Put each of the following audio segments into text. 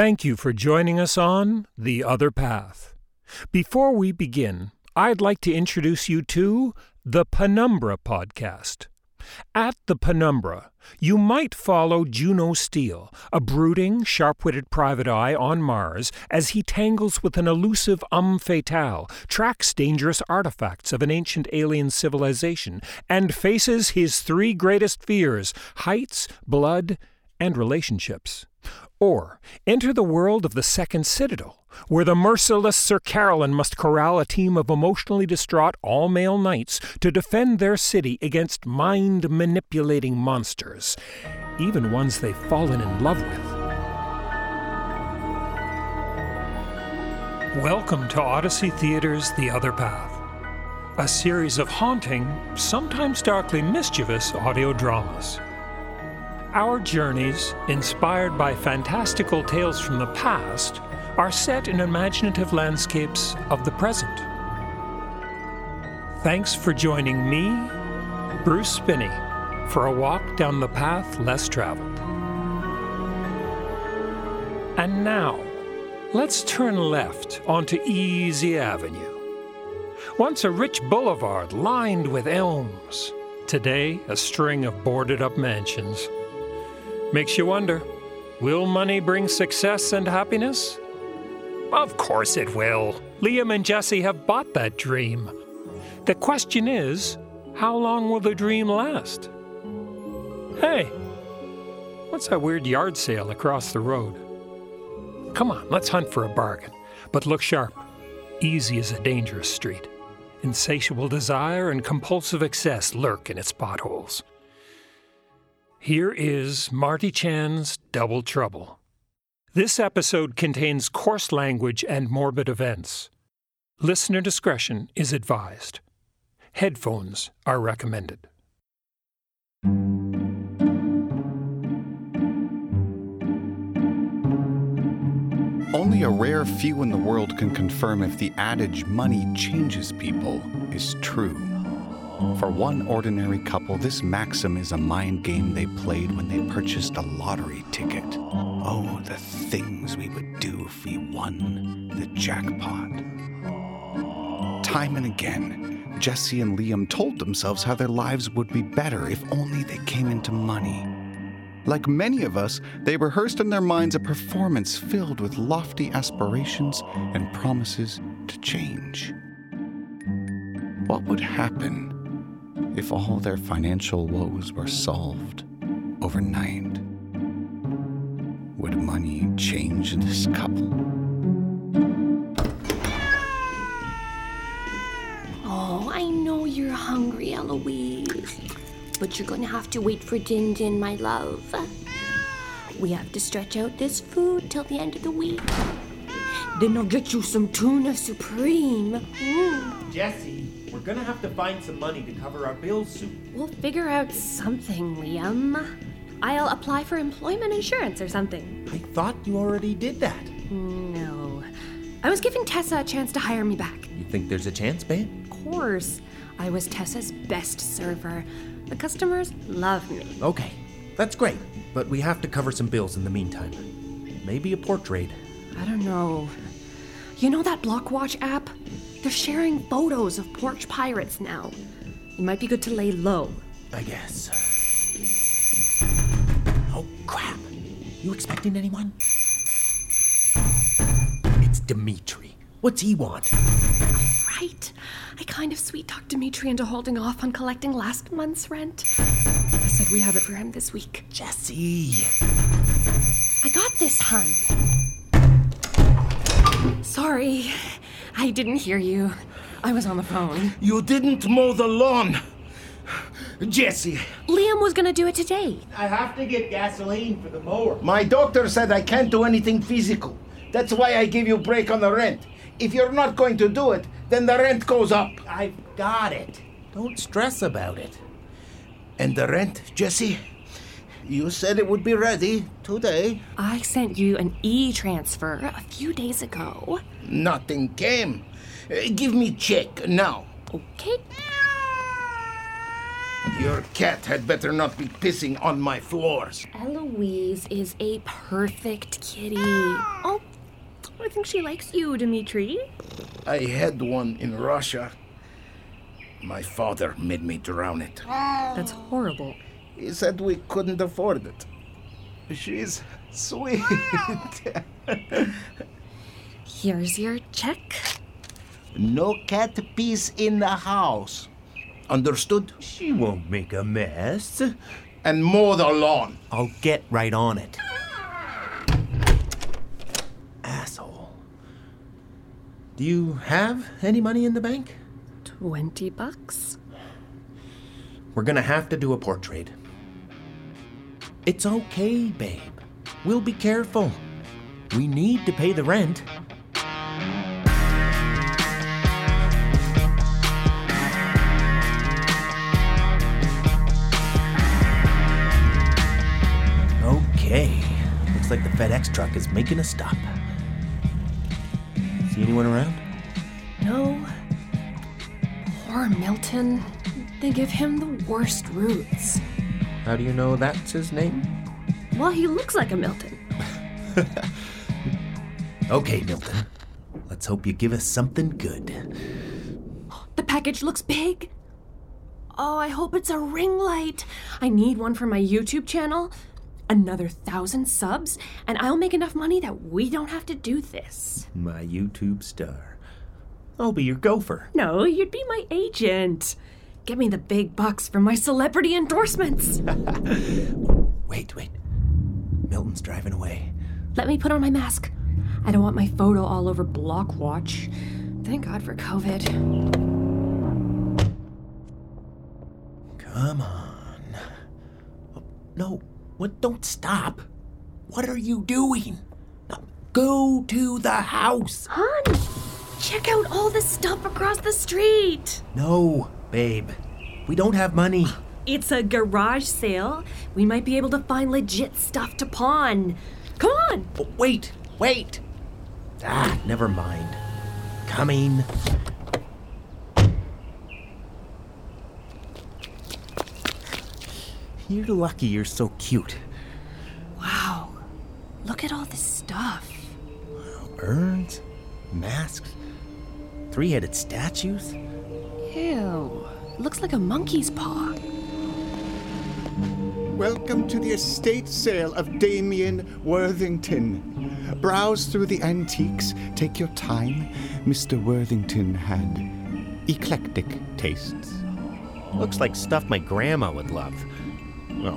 Thank you for joining us on The Other Path. Before we begin, I'd like to introduce you to the Penumbra podcast. At the Penumbra, you might follow Juno Steele, a brooding, sharp witted private eye on Mars, as he tangles with an elusive homme fatale, tracks dangerous artifacts of an ancient alien civilization, and faces his three greatest fears heights, blood, and relationships. Or enter the world of the Second Citadel, where the merciless Sir Caroline must corral a team of emotionally distraught all male knights to defend their city against mind manipulating monsters, even ones they've fallen in love with. Welcome to Odyssey Theater's The Other Path, a series of haunting, sometimes darkly mischievous audio dramas. Our journeys, inspired by fantastical tales from the past, are set in imaginative landscapes of the present. Thanks for joining me, Bruce Spinney, for a walk down the path less traveled. And now, let's turn left onto Easy Avenue. Once a rich boulevard lined with elms, today a string of boarded up mansions. Makes you wonder will money bring success and happiness? Of course it will. Liam and Jessie have bought that dream. The question is how long will the dream last? Hey, what's that weird yard sale across the road? Come on, let's hunt for a bargain. But look sharp. Easy is a dangerous street. Insatiable desire and compulsive excess lurk in its potholes. Here is Marty Chan's Double Trouble. This episode contains coarse language and morbid events. Listener discretion is advised. Headphones are recommended. Only a rare few in the world can confirm if the adage money changes people is true. For one ordinary couple, this maxim is a mind game they played when they purchased a lottery ticket. Oh, the things we would do if we won the jackpot. Time and again, Jessie and Liam told themselves how their lives would be better if only they came into money. Like many of us, they rehearsed in their minds a performance filled with lofty aspirations and promises to change. What would happen if all their financial woes were solved overnight? Would money change this couple? Oh, I know you're hungry, Eloise. But you're gonna have to wait for Din Din, my love. We have to stretch out this food till the end of the week. Then I'll get you some tuna supreme. Mm. Jessie, we're gonna have to find some money to cover our bills soon. We'll figure out something, Liam. I'll apply for employment insurance or something. I thought you already did that. No. I was giving Tessa a chance to hire me back. You think there's a chance, babe? Of course. I was Tessa's best server. The customers love me. Okay, that's great. But we have to cover some bills in the meantime. Maybe a portrait. I don't know. You know that Blockwatch app? They're sharing photos of porch pirates now. It might be good to lay low. I guess. Oh, crap. You expecting anyone? It's Dimitri. What's he want? Right. I kind of sweet talked Dimitri into holding off on collecting last month's rent. I said we have it for him this week. Jessie. I got this, hun. Sorry. I didn't hear you. I was on the phone. You didn't mow the lawn. Jessie, Liam was gonna do it today. I have to get gasoline for the mower. my doctor said I can't do anything physical. That's why I give you break on the rent. If you're not going to do it, then the rent goes up. I've got it. Don't stress about it. And the rent, Jessie? You said it would be ready today. I sent you an e transfer a few days ago. Nothing came. Uh, give me check now. Okay. Your cat had better not be pissing on my floors. Eloise is a perfect kitty. Oh, I think she likes you, Dimitri. I had one in Russia. My father made me drown it. That's horrible. He said we couldn't afford it. She's sweet. Here's your check. no cat pees in the house. Understood? She won't make a mess. And mow the lawn. I'll get right on it. Asshole. Do you have any money in the bank? 20 bucks? We're gonna have to do a port trade. It's okay, babe. We'll be careful. We need to pay the rent. Okay. Looks like the FedEx truck is making a stop. See anyone around? No. Poor Milton. They give him the worst routes. How do you know that's his name? Well, he looks like a Milton. Okay, Milton. Let's hope you give us something good. The package looks big. Oh, I hope it's a ring light. I need one for my YouTube channel. Another thousand subs, and I'll make enough money that we don't have to do this. My YouTube star. I'll be your gopher. No, you'd be my agent. Get me the big bucks for my celebrity endorsements. Wait, wait. Milton's driving away. Let me put on my mask. I don't want my photo all over Block Watch. Thank God for COVID. Come on. Oh, no, what? Don't stop. What are you doing? Go to the house. Hon, check out all the stuff across the street. No, babe. We don't have money. It's a garage sale. We might be able to find legit stuff to pawn. Come on. Oh, wait, wait. Ah, never mind. Coming. You're lucky you're so cute. Wow. Look at all this stuff. Urns, masks, three headed statues. Ew. Looks like a monkey's paw. Welcome to the estate sale of Damien Worthington. Browse through the antiques, take your time. Mr. Worthington had eclectic tastes. Looks like stuff my grandma would love. Well,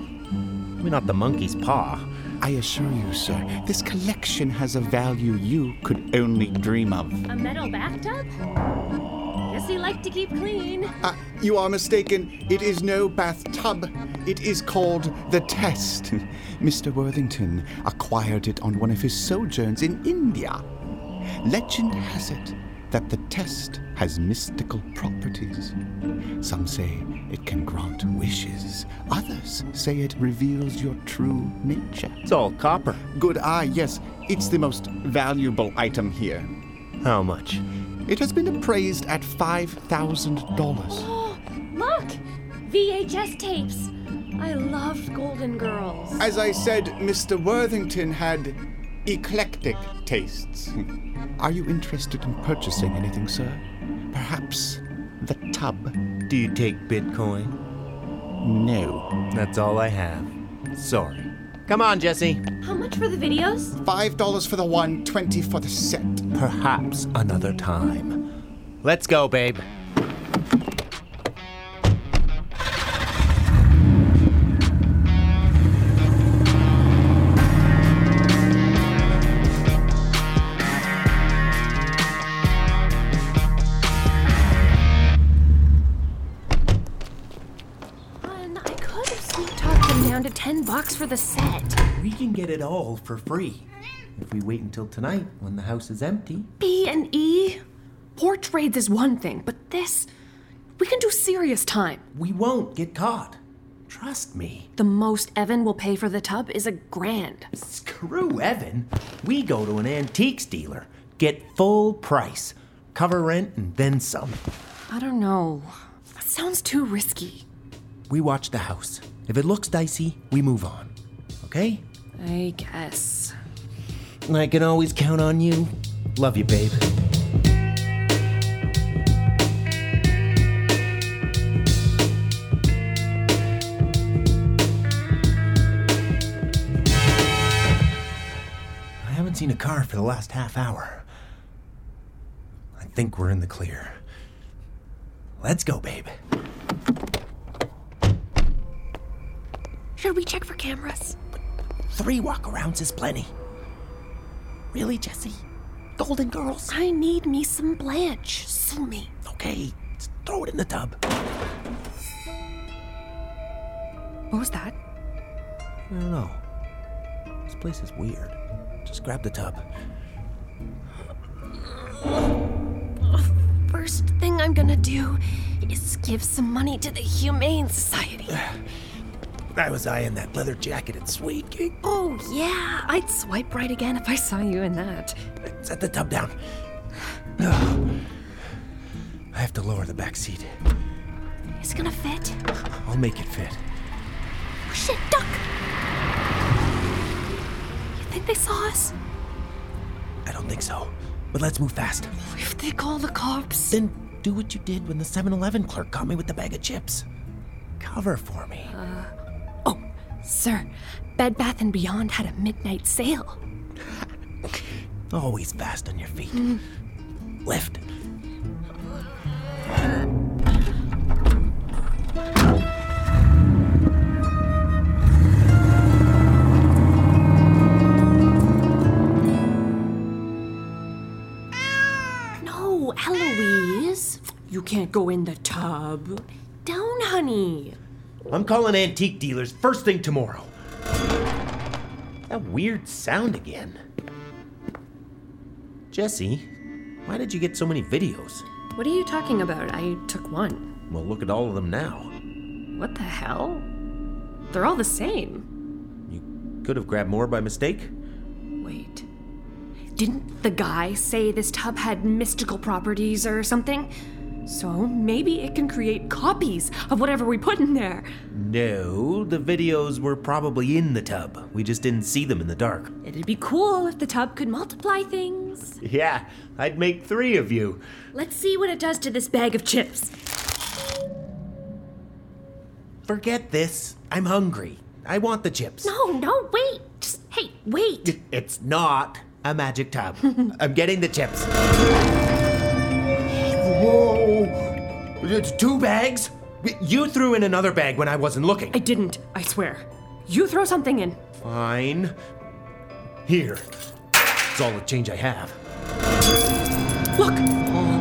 maybe not the monkey's paw. I assure you, sir, this collection has a value you could only dream of. A metal bathtub? Guess he liked to keep clean. Uh, you are mistaken. It is no bathtub. It is called the Test. Mr. Worthington acquired it on one of his sojourns in India. Legend has it that the test has mystical properties. Some say it can grant wishes. Others say it reveals your true nature. It's all copper. Good eye, yes. It's the most valuable item here. How much? It has been appraised at $5,000. Oh, look! VHS tapes. I loved Golden Girls. As I said, Mr. Worthington had eclectic tastes. Are you interested in purchasing anything, sir? Perhaps the tub? Do you take Bitcoin? No. That's all I have. Sorry. Come on, Jessie. How much for the videos? Five dollars for the one, twenty for the set. Perhaps another time. Let's go, babe. For the set. We can get it all for free. If we wait until tonight when the house is empty. B and E? Port trades is one thing, but this. We can do serious time. We won't get caught. Trust me. The most Evan will pay for the tub is a grand. Screw Evan. We go to an antiques dealer, get full price, cover rent, and then some. I don't know. That sounds too risky. we watch the house. If it looks dicey, we move on. Okay? I guess. I can always count on you. Love you, babe. I haven't seen a car for the last half hour. I think we're in the clear. Let's go, babe. Should we check for cameras? Three walkarounds is plenty. Really, Jessie? Golden Girls? I need me some Blanche. Sue me. Okay, just throw it in the tub. What was that? I don't know. This place is weird. Just grab the tub. First thing I'm gonna do is give some money to the Humane Society. I was eyeing that leather jacket jacketed suede gig. Oh, yeah. I'd swipe right again if I saw you in that. Set the tub down. I have to lower the back seat. Is it gonna fit? I'll make it fit. Oh, shit, duck! You think they saw us? I don't think so. But let's move fast. If they call the cops. Then do what you did when the 7 Eleven clerk caught me with the bag of chips. Cover for me. Oh, sir, Bed Bath and Beyond had a midnight sale. Always fast on your feet. Mm. Lift. No, Eloise. You can't go in the tub. Down, honey. I'm calling antique dealers first thing tomorrow. That weird sound again. Jessie, why did you get so many videos? What are you talking about? I took one. Well, look at all of them now. What the hell? They're all the same. You could have grabbed more by mistake. Wait. Didn't the guy say this tub had mystical properties or something? So maybe it can create copies of whatever we put in there. No, the videos were probably in the tub. We just didn't see them in the dark. It'd be cool if the tub could multiply things. Yeah, I'd make three of you. Let's see what it does to this bag of chips. Forget this. I'm hungry. I want the chips. No, no, wait. Just, hey, wait. It's not a magic tub. I'm getting the chips. Whoa! It's two bags? You threw in another bag when I wasn't looking. I didn't, I swear. You throw something in. Fine. Here. It's all the change I have. Look!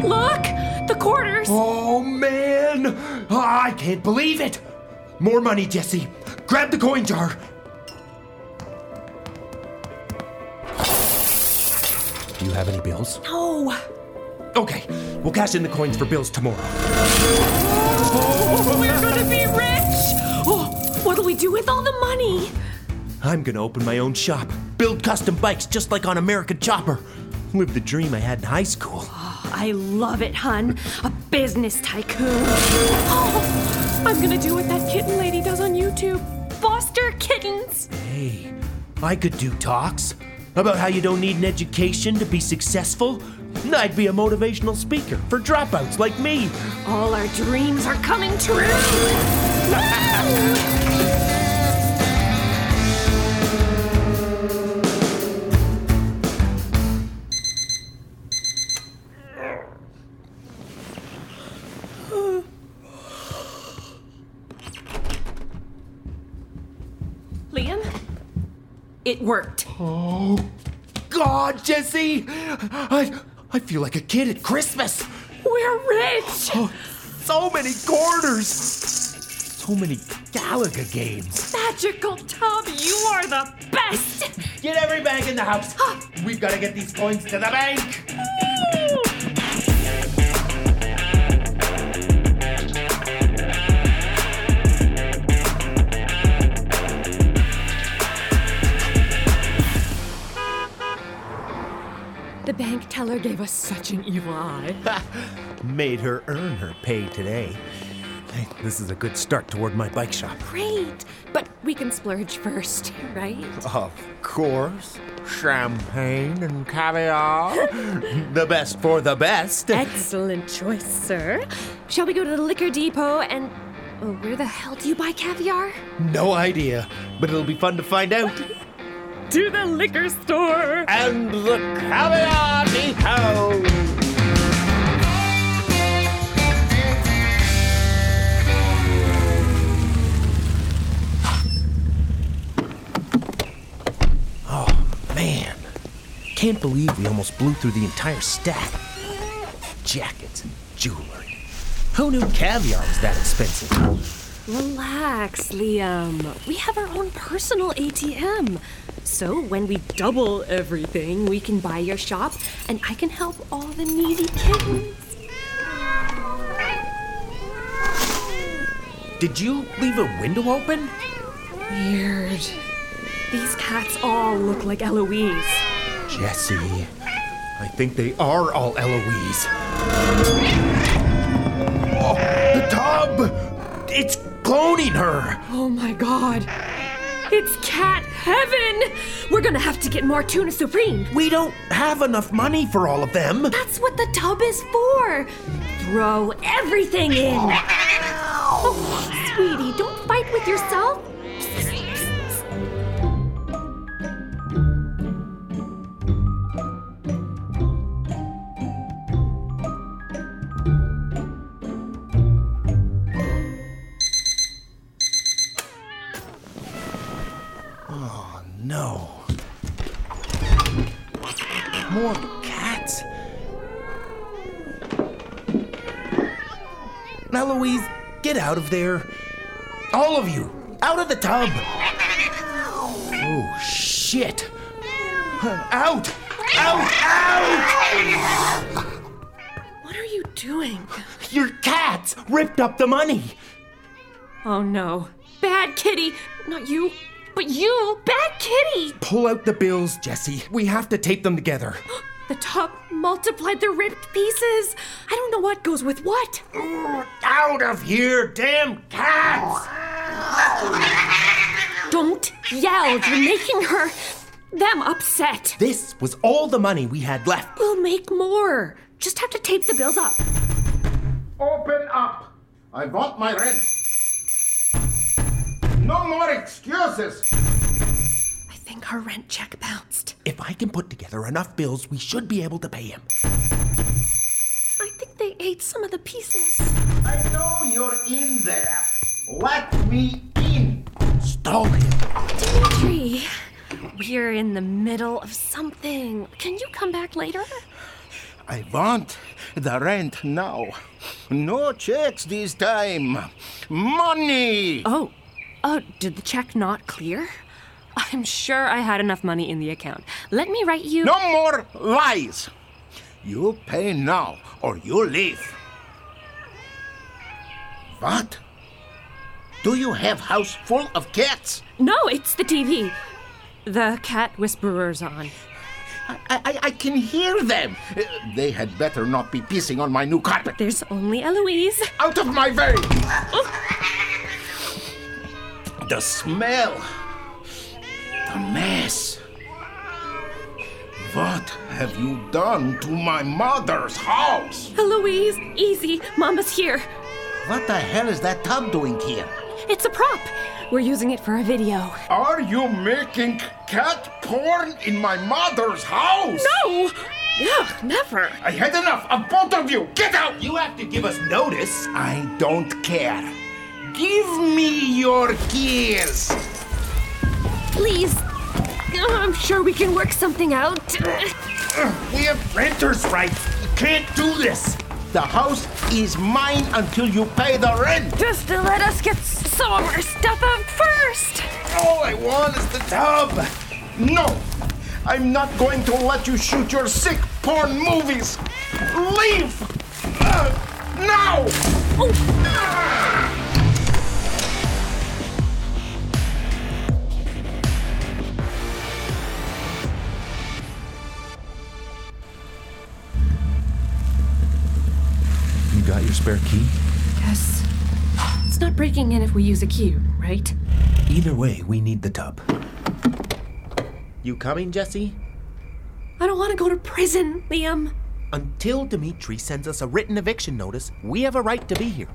Look! The quarters! Oh, man! I can't believe it! More money, Jessie. Grab the coin jar. Do you have any bills? No! Okay, we'll cash in the coins for bills tomorrow. We're gonna be rich! Oh, what'll we do with all the money? I'm gonna open my own shop, build custom bikes just like on American Chopper. Live the dream I had in high school. Oh, I love it, hun. A business tycoon. Oh, I'm gonna do what that kitten lady does on YouTube. Foster kittens. Hey, I could do talks about how you don't need an education to be successful. I'd be a motivational speaker for dropouts like me. All our dreams are coming true. Ah! Worked. Oh, God, Jessie! I, I feel like a kid at Christmas. We're rich. Oh, so many quarters. So many Galaga games. Magical tub, you are the best. Get every bank in the house. We've got to get these coins to the bank. Bank teller gave us such an evil eye. Made her earn her pay today. Hey, this is a good start toward my bike shop. Great. But we can splurge first, right? Of course. Champagne and caviar. the best for the best. Excellent choice, sir. Shall we go to the liquor depot and. Oh, where the hell do you buy caviar? No idea, but it'll be fun to find out. To the liquor store. And the caviar depot. Oh, man. Can't believe we almost blew through the entire stack. Jackets and jewelry. Who knew caviar was that expensive? Relax, Liam. We have our own personal ATM. So when we double everything, we can buy your shop and I can help all the needy kittens. Did you leave a window open? Weird. These cats all look like Eloise. Jessie, I think they are all Eloise. Cloning her! Oh my god. It's cat heaven! We're gonna have to get more tuna supreme. We don't have enough money for all of them. That's what the tub is for. Throw everything in. Oh, sweetie, don't fight with yourself. Eloise, get out of there. All of you, out of the tub. Oh, shit. Out! Out! Out! What are you doing? Your cats ripped up the money. Oh no. Bad kitty. Not you, but you. Bad kitty. Pull out the bills, Jessie. We have to tape them together. The tub multiplied the ripped pieces. I don't know what goes with what. Mm, out of here, damn cats! Don't yell. You're making her. them upset. This was all the money we had left. We'll make more. Just have to tape the bills up. Open up. I want my rent. No more excuses. I think our rent check bounced. If I can put together enough bills, we should be able to pay him. I think they ate some of the pieces. I know you're in there. Let me in. Stall him. Dimitri, we're in the middle of something. Can you come back later? I want the rent now. No checks this time. Money. Oh, oh, did the check not clear? I'm sure I had enough money in the account. Let me write you. No more lies. You pay now or you leave. What? Do you have house full of cats? No, it's the TV. The cat whisperer's on. I, I, I can hear them. They had better not be pissing on my new carpet. There's only Eloise. Out of my way! Oh. The smell. The mess. What have you done to my mother's house? Eloise, easy. Mama's here. What the hell is that tub doing here? It's a prop. We're using it for a video. Are you making cat porn in my mother's house? No! Ugh, never. I had enough of both of you! Get out! You have to give us notice. I don't care. Give me your keys! Please. I'm sure we can work something out. We have renters' rights. You can't do this. The house is mine until you pay the rent. Just let us get some of our stuff out first. All I want is the tub. No, I'm not going to let you shoot your sick porn movies. Leave! Uh, now! You got your spare key? Yes. It's not breaking in if we use a key, right? Either way, we need the tub. You coming, Jessie? I don't want to go to prison, Liam. Until Dimitri sends us a written eviction notice, we have a right to be here.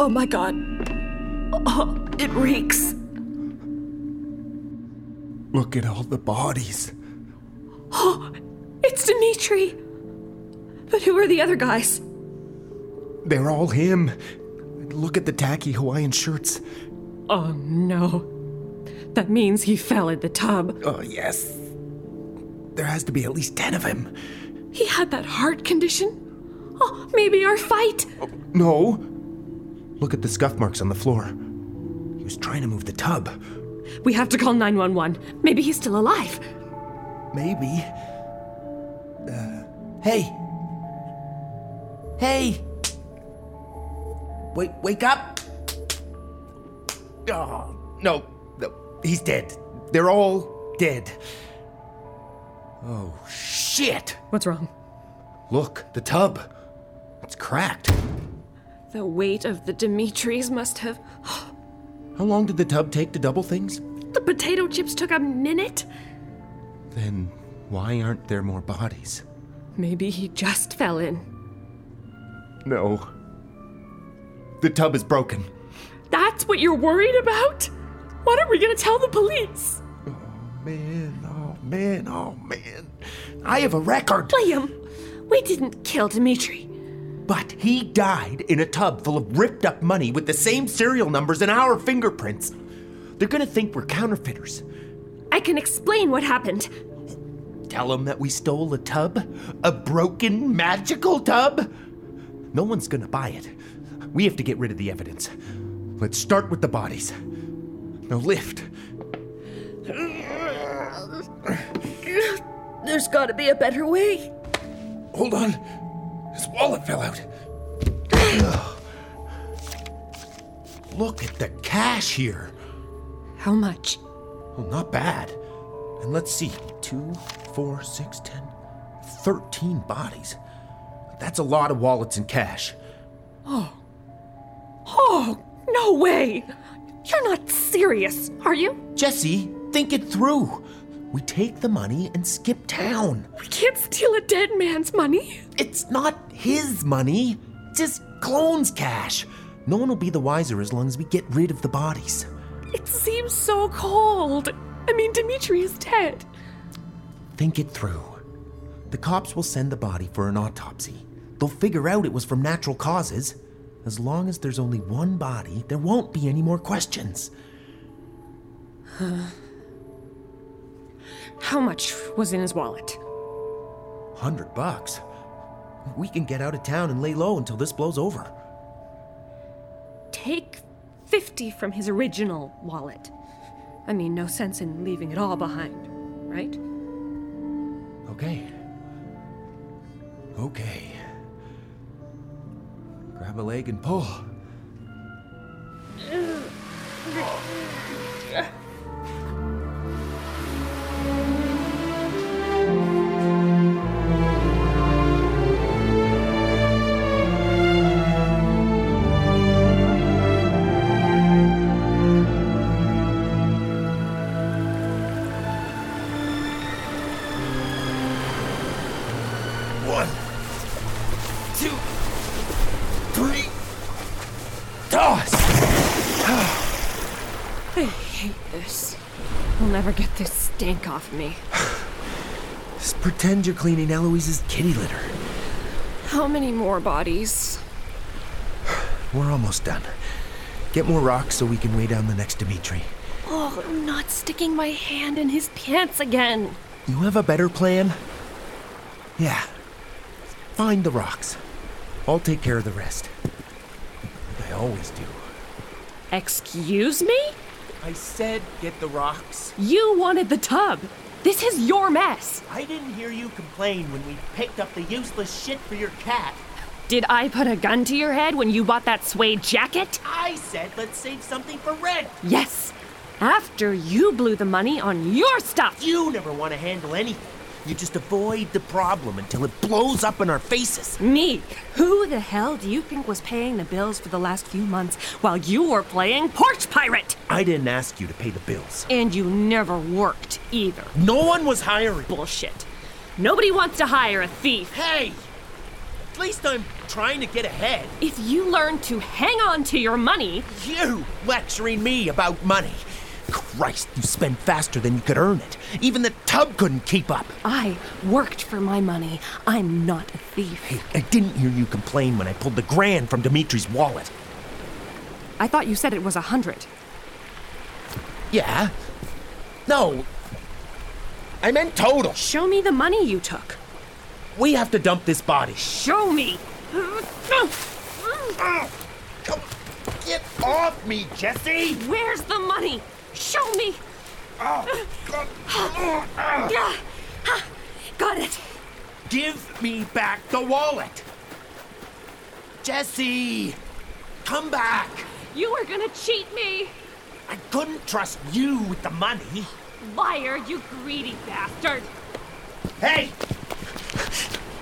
Oh my god. Oh, it reeks. Look at all the bodies. Oh, it's Dimitri. But who are the other guys? They're all him. Look at the tacky Hawaiian shirts. Oh no. That means he fell in the tub. Oh, yes. There has to be at least 10 of him. He had that heart condition. Oh, maybe our fight. Oh, No. Look at the scuff marks on the floor. He was trying to move the tub. We have to call 911. Maybe he's still alive. Maybe. Uh, hey! Hey! Wake, wake up! Oh, no. No. He's dead. They're all dead. Oh, shit! What's wrong? Look, the tub. It's cracked. The weight of the Dimitris must have. How long did the tub take to double things? The potato chips took a minute. Then why aren't there more bodies? Maybe he just fell in. No. The tub is broken. That's what you're worried about? What are we gonna tell the police? Oh, man, oh man, oh man. I have a record. Liam, we didn't kill Dimitri. But he died in a tub full of ripped up money with the same serial numbers and our fingerprints. They're gonna think we're counterfeiters. I can explain what happened. Tell them that we stole a tub? A broken magical tub? No one's gonna buy it. We have to get rid of the evidence. Let's start with the bodies. Now lift. There's gotta be a better way. Hold on. His wallet fell out. Look at the cash here. How much? Well, not bad. And let's see. Two, four, six, ten, thirteen bodies. That's a lot of wallets and cash. Oh, Oh, no way! You're not serious, are you? Jessie, think it through. We take the money and skip town. We can't steal a dead man's money. It's not his money, it's his clone's cash. No one will be the wiser as long as we get rid of the bodies. It seems so cold. I mean, Dimitri is dead. Think it through. The cops will send the body for an autopsy. They'll figure out it was from natural causes. As long as there's only one body, there won't be any more questions. How much was in his wallet? Hundred bucks. We can get out of town and lay low until this blows over. Take 50 from his original wallet. I mean, no sense in leaving it all behind, right? Okay. Okay. Grab a leg and pull. Me. Just pretend you're cleaning Eloise's kitty litter. How many more bodies? We're almost done. Get more rocks so we can weigh down the next Dimitri. Oh, I'm not sticking my hand in his pants again. You have a better plan? Yeah. Find the rocks. I'll take care of the rest. I always do. Excuse me? I said get the rocks. You wanted the tub. This is your mess. I didn't hear you complain when we picked up the useless shit for your cat. Did I put a gun to your head when you bought that suede jacket? I said let's save something for Red. Yes. After you blew the money on your stuff. You never want to handle anything. You just avoid the problem until it blows up in our faces. Me? Who the hell do you think was paying the bills for the last few months while you were playing Porch Pirate? I didn't ask you to pay the bills. And you never worked either. No one was hiring. Bullshit. Nobody wants to hire a thief. Hey! At least I'm trying to get ahead. If you learn to hang on to your money, You lecturing me about money. Christ, you spend faster than you could earn it. Even the tub couldn't keep up. I worked for my money. I'm not a thief. Hey, I didn't hear you complain when I pulled the grand from Dimitri's wallet. I thought you said it was a hundred. Yeah? No. I meant total. Show me the money you took. We have to dump this body. Show me. Come, get off me, Jessie! Where's the money? Show me. Oh, Yeah. Got it. Give me back the wallet! Jessie! Come back! You were gonna cheat me. I couldn't trust you with the money. Liar, you greedy bastard. Hey!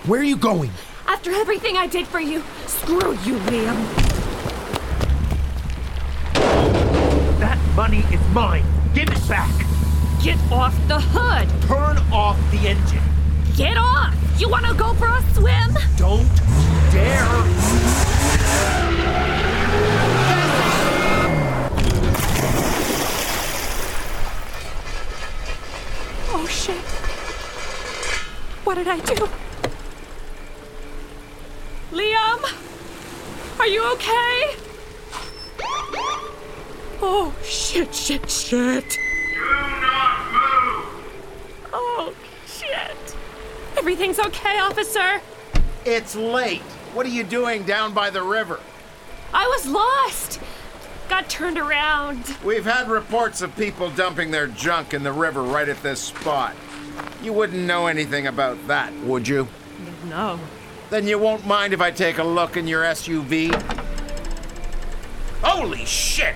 Where are you going? After everything I did for you, screw you, Liam. That money is mine. Give it back. Get off the hood. Turn off the engine. Get off. You wanna go for a swim? Don't dare. Oh shit. What did I do? Liam? Are you okay? Oh shit, shit, shit. Do not move! Oh shit. Everything's okay, officer. It's late. What are you doing down by the river? I was lost. Got turned around. We've had reports of people dumping their junk in the river right at this spot. You wouldn't know anything about that, would you? No. Then you won't mind if I take a look in your SUV? Holy shit!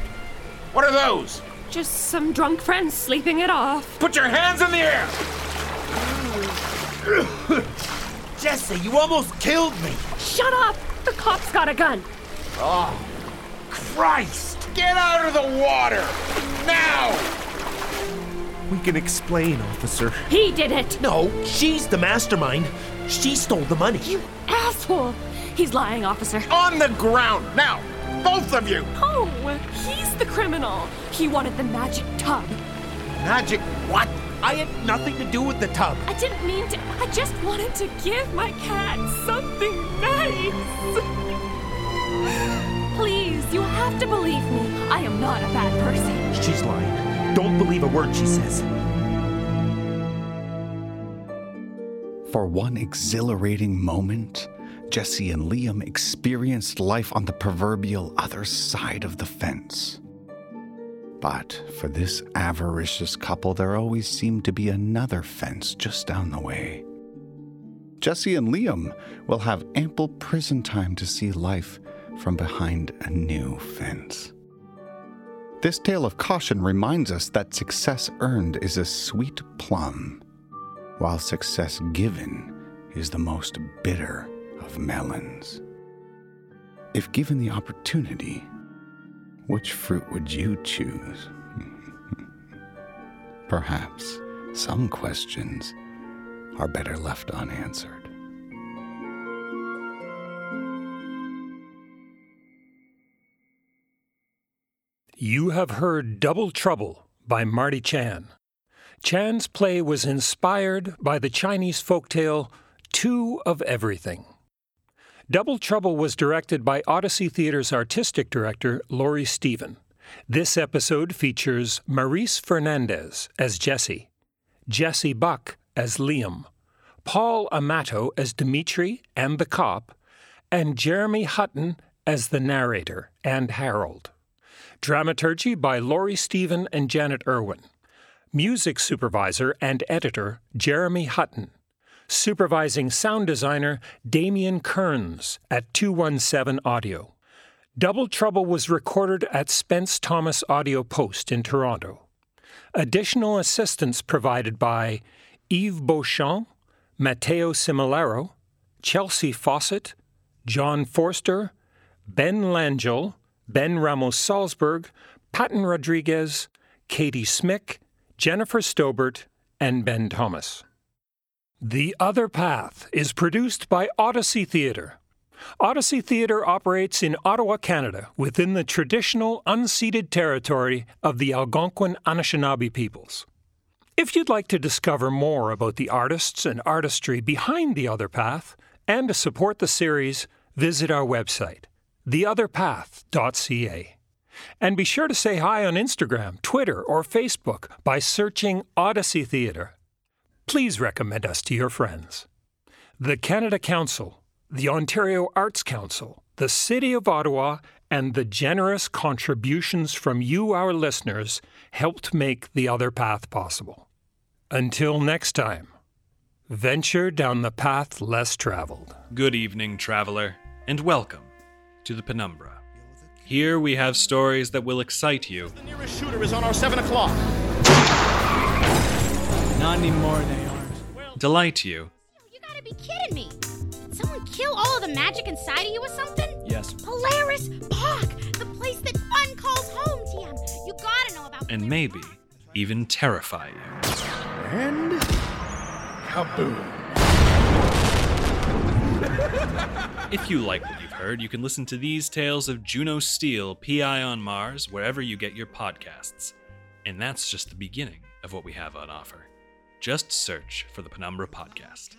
What are those? Just some drunk friends sleeping it off. Put your hands in the air! Jessie, you almost killed me. Shut up! The cop's got a gun. Oh, Christ! Get out of the water! Now! We can explain, officer. He did it. No, she's the mastermind. She stole the money. You asshole. He's lying, officer. On the ground! Now! Both of you! Oh, he's the criminal. He wanted the magic tub. Magic What? I had nothing to do with the tub. I didn't mean to. I just wanted to give my cat something nice. Please, you have to believe me. I am not a bad person. She's lying. Don't believe a word she says. For one exhilarating moment, Jessie and Liam experienced life on the proverbial other side of the fence. But for this avaricious couple, there always seemed to be another fence just down the way. Jessie and Liam will have ample prison time to see life from behind a new fence. This tale of caution reminds us that success earned is a sweet plum, while success given is the most bitter of melons. If given the opportunity, which fruit would you choose? Perhaps some questions are better left unanswered. You have heard Double Trouble by Marty Chan. Chan's play was inspired by the Chinese folktale Two of Everything. Double Trouble was directed by Odyssey Theater's artistic director, Laurie Steven. This episode features Maryse Fernandes as Jessie, Jesse Buck as Liam, Paul Amato as Dimitri and the cop, and Jeremy Hutton as the narrator and Harold. Dramaturgy by Laurie Steven and Janet Irwin. Music supervisor and editor Jeremy Hutton. Supervising sound designer Damian Kearns at 217 Audio. Double Trouble was recorded at Spence Thomas Audio Post in Toronto. Additional assistance provided by Yves Beauchamp, Matteo Similaro, Chelsea Fawcett, John Forster, Ben Langell, Ben Ramos Salzburg, Patton Rodriguez, Katie Smick, Jennifer Stobert, and Ben Thomas. The Other Path is produced by Odyssey Theatre. Odyssey Theatre operates in Ottawa, Canada, within the traditional unceded territory of the Algonquin Anishinaabe peoples. If you'd like to discover more about the artists and artistry behind The Other Path and to support the series, visit our website, theotherpath.ca. And be sure to say hi on Instagram, Twitter, or Facebook by searching Odyssey Theatre. Please recommend us to your friends. The Canada Council, the Ontario Arts Council, the City of Ottawa, and the generous contributions from you, our listeners, helped make The Other Path possible. Until next time, venture down the path less traveled. Good evening, traveler, and welcome to the Penumbra. Here we have stories that will excite you, The nearest shooter is on our 7 o'clock. Not anymore, they aren't. delight you, You gotta be kidding me! Did someone kill all of the magic inside of you or something? Yes. Polaris Park, the place that fun calls home, TM. You gotta know about. and maybe even terrify you. And. Kaboom. If you like what you've heard, you can listen to these tales of Juno Steel, PI on Mars, wherever you get your podcasts. And that's just the beginning of what we have on offer. Just search for the Penumbra Podcast.